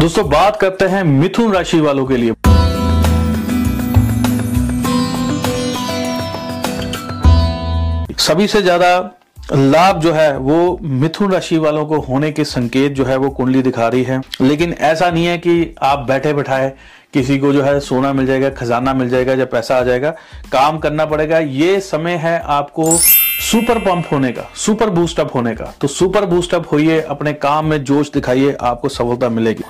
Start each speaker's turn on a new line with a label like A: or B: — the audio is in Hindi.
A: दोस्तों, बात करते हैं मिथुन राशि वालों के लिए। सभी से ज़्यादा लाभ जो है, वो मिथुन राशि वालों को होने के संकेत जो है, वो कुंडली दिखा रही है। लेकिन ऐसा नहीं है कि आप बैठे बैठाए, किसी को जो है सोना मिल जाएगा, खजाना मिल जाएगा या पैसा आ जाएगा। काम करना पड़ेगा। ये समय है आपको सुपर पंप होने का, सुपर बूस्टअप होने का। तो सुपर बूस्टअप होइए, अपने काम में जोश दिखाइए, आपको सफलता मिलेगी।